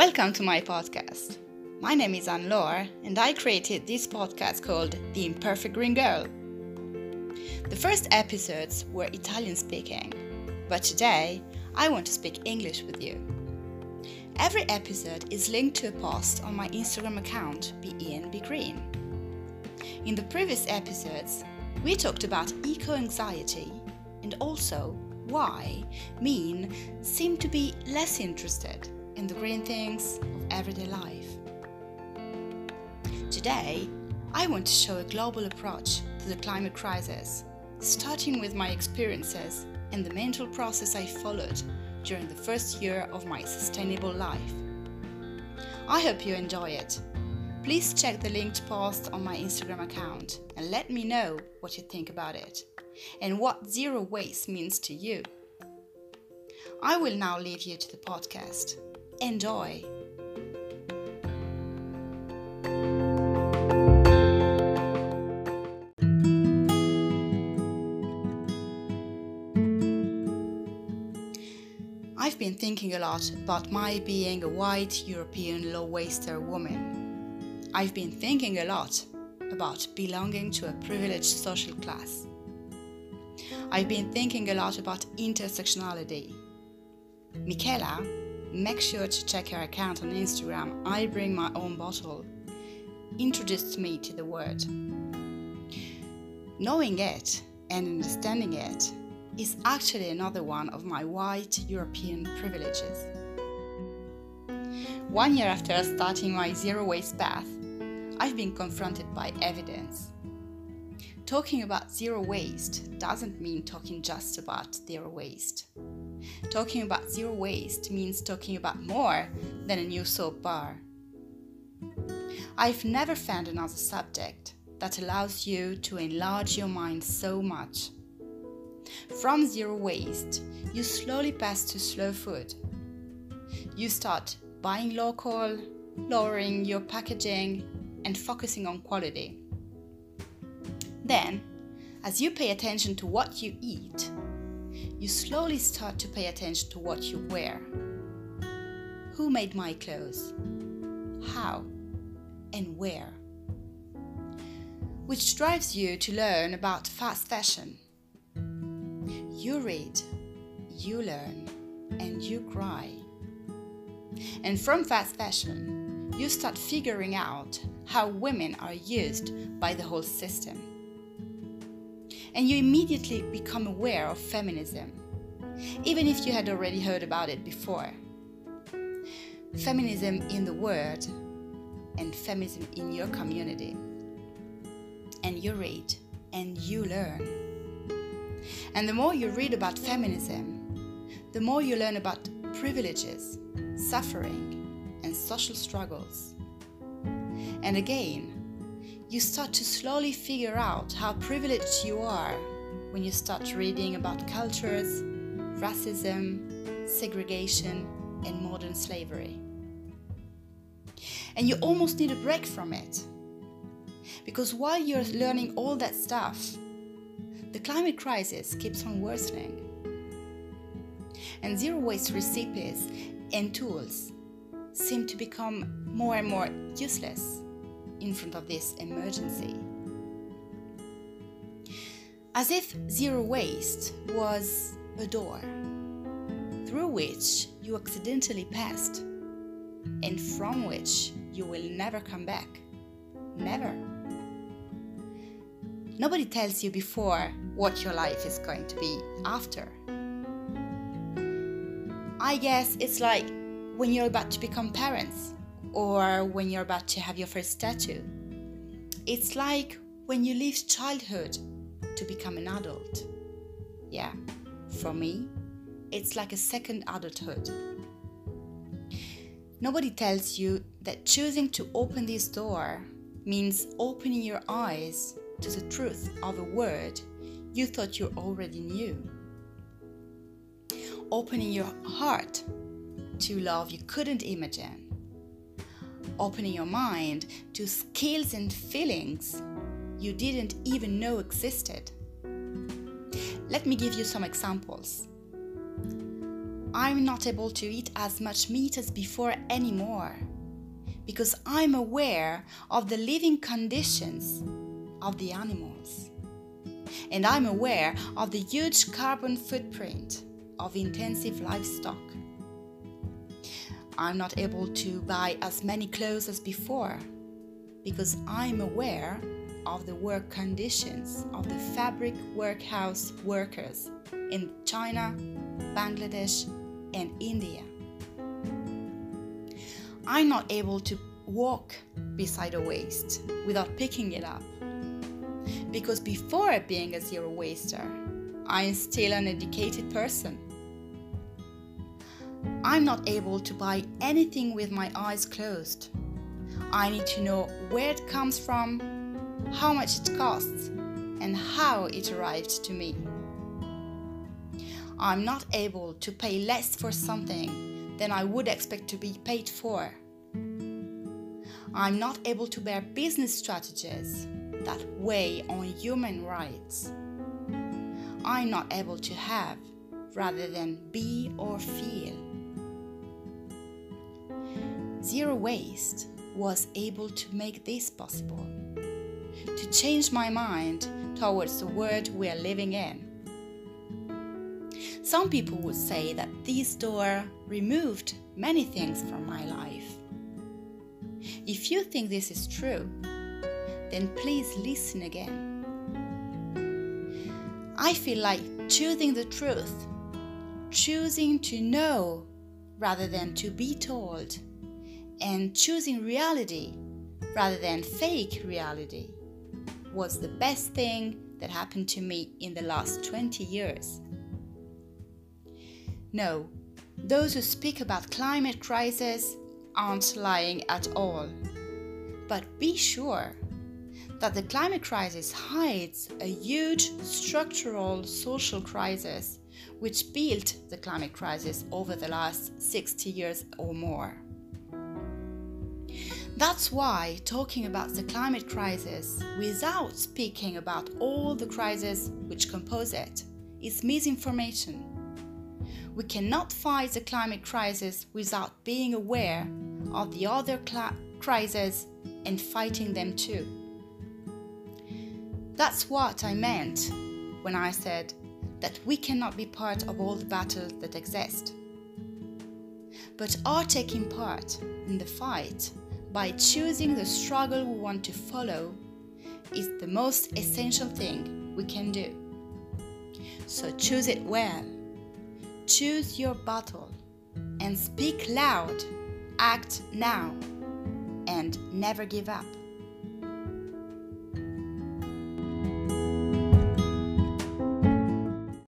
Welcome to my podcast. My name is Anne Laure, and I created this podcast called The Imperfect Green Girl. The first episodes were Italian speaking, but today I want to speak English with you. Every episode is linked to a post on my Instagram account, Be Ian Be Green. In the previous episodes, we talked about eco anxiety and also why mean seem to be less interested in the green things of everyday life. Today, I want to show a global approach to the climate crisis, starting with my experiences and the mental process I followed during the first year of my sustainable life. I hope you enjoy it. Please check the linked post on my Instagram account and let me know what you think about it and what zero waste means to you. I will now leave you to the podcast. Enjoy! I've been thinking a lot about my being a white European low waster woman. I've been thinking a lot about belonging to a privileged social class. I've been thinking a lot about intersectionality. Michaela, make sure to check her account on Instagram, I bring my own bottle, introduced me to the word. Knowing it and understanding it is actually another one of my white European privileges. One year after starting my zero waste path, I've been confronted by evidence. Talking about zero waste doesn't mean talking just about zero waste. Talking about zero waste means talking about more than a new soap bar. I've never found another subject that allows you to enlarge your mind so much from zero waste, you slowly pass to slow food. You start buying local, lowering your packaging, and focusing on quality. Then, as you pay attention to what you eat, you slowly start to pay attention to what you wear. Who made my clothes? How? And where? Which drives you to learn about fast fashion you read, you learn, and you cry. And from fast fashion, you start figuring out how women are used by the whole system. And you immediately become aware of feminism, even if you had already heard about it before. Feminism in the world and feminism in your community. And you read and you learn and the more you read about feminism, the more you learn about privileges, suffering, and social struggles. And again, you start to slowly figure out how privileged you are when you start reading about cultures, racism, segregation, and modern slavery. And you almost need a break from it. Because while you're learning all that stuff, the climate crisis keeps on worsening. And zero waste recipes and tools seem to become more and more useless in front of this emergency. As if zero waste was a door through which you accidentally passed and from which you will never come back. Never. Nobody tells you before what your life is going to be after. I guess it's like when you're about to become parents or when you're about to have your first tattoo. It's like when you leave childhood to become an adult. Yeah, for me, it's like a second adulthood. Nobody tells you that choosing to open this door means opening your eyes to the truth of a word you thought you already knew. Opening your heart to love you couldn't imagine. Opening your mind to skills and feelings you didn't even know existed. Let me give you some examples. I'm not able to eat as much meat as before anymore because I'm aware of the living conditions of the animals. And I'm aware of the huge carbon footprint of intensive livestock. I'm not able to buy as many clothes as before because I'm aware of the work conditions of the fabric workhouse workers in China, Bangladesh, and India. I'm not able to walk beside a waste without picking it up. Because before being a zero waster, I am still an educated person. I'm not able to buy anything with my eyes closed. I need to know where it comes from, how much it costs, and how it arrived to me. I'm not able to pay less for something than I would expect to be paid for. I'm not able to bear business strategies that weigh on human rights. I'm not able to have rather than be or feel. Zero Waste was able to make this possible, to change my mind towards the world we are living in. Some people would say that this door removed many things from my life. If you think this is true, then please listen again. I feel like choosing the truth, choosing to know rather than to be told, and choosing reality rather than fake reality was the best thing that happened to me in the last 20 years. No, those who speak about climate crisis aren't lying at all. But be sure that the climate crisis hides a huge structural social crisis which built the climate crisis over the last 60 years or more. That's why talking about the climate crisis without speaking about all the crises which compose it is misinformation. We cannot fight the climate crisis without being aware of the other cl- crises and fighting them too. That's what I meant when I said that we cannot be part of all the battles that exist, but are taking part in the fight by choosing the struggle we want to follow is the most essential thing we can do. So choose it well. Choose your battle and speak loud, act now, and never give up.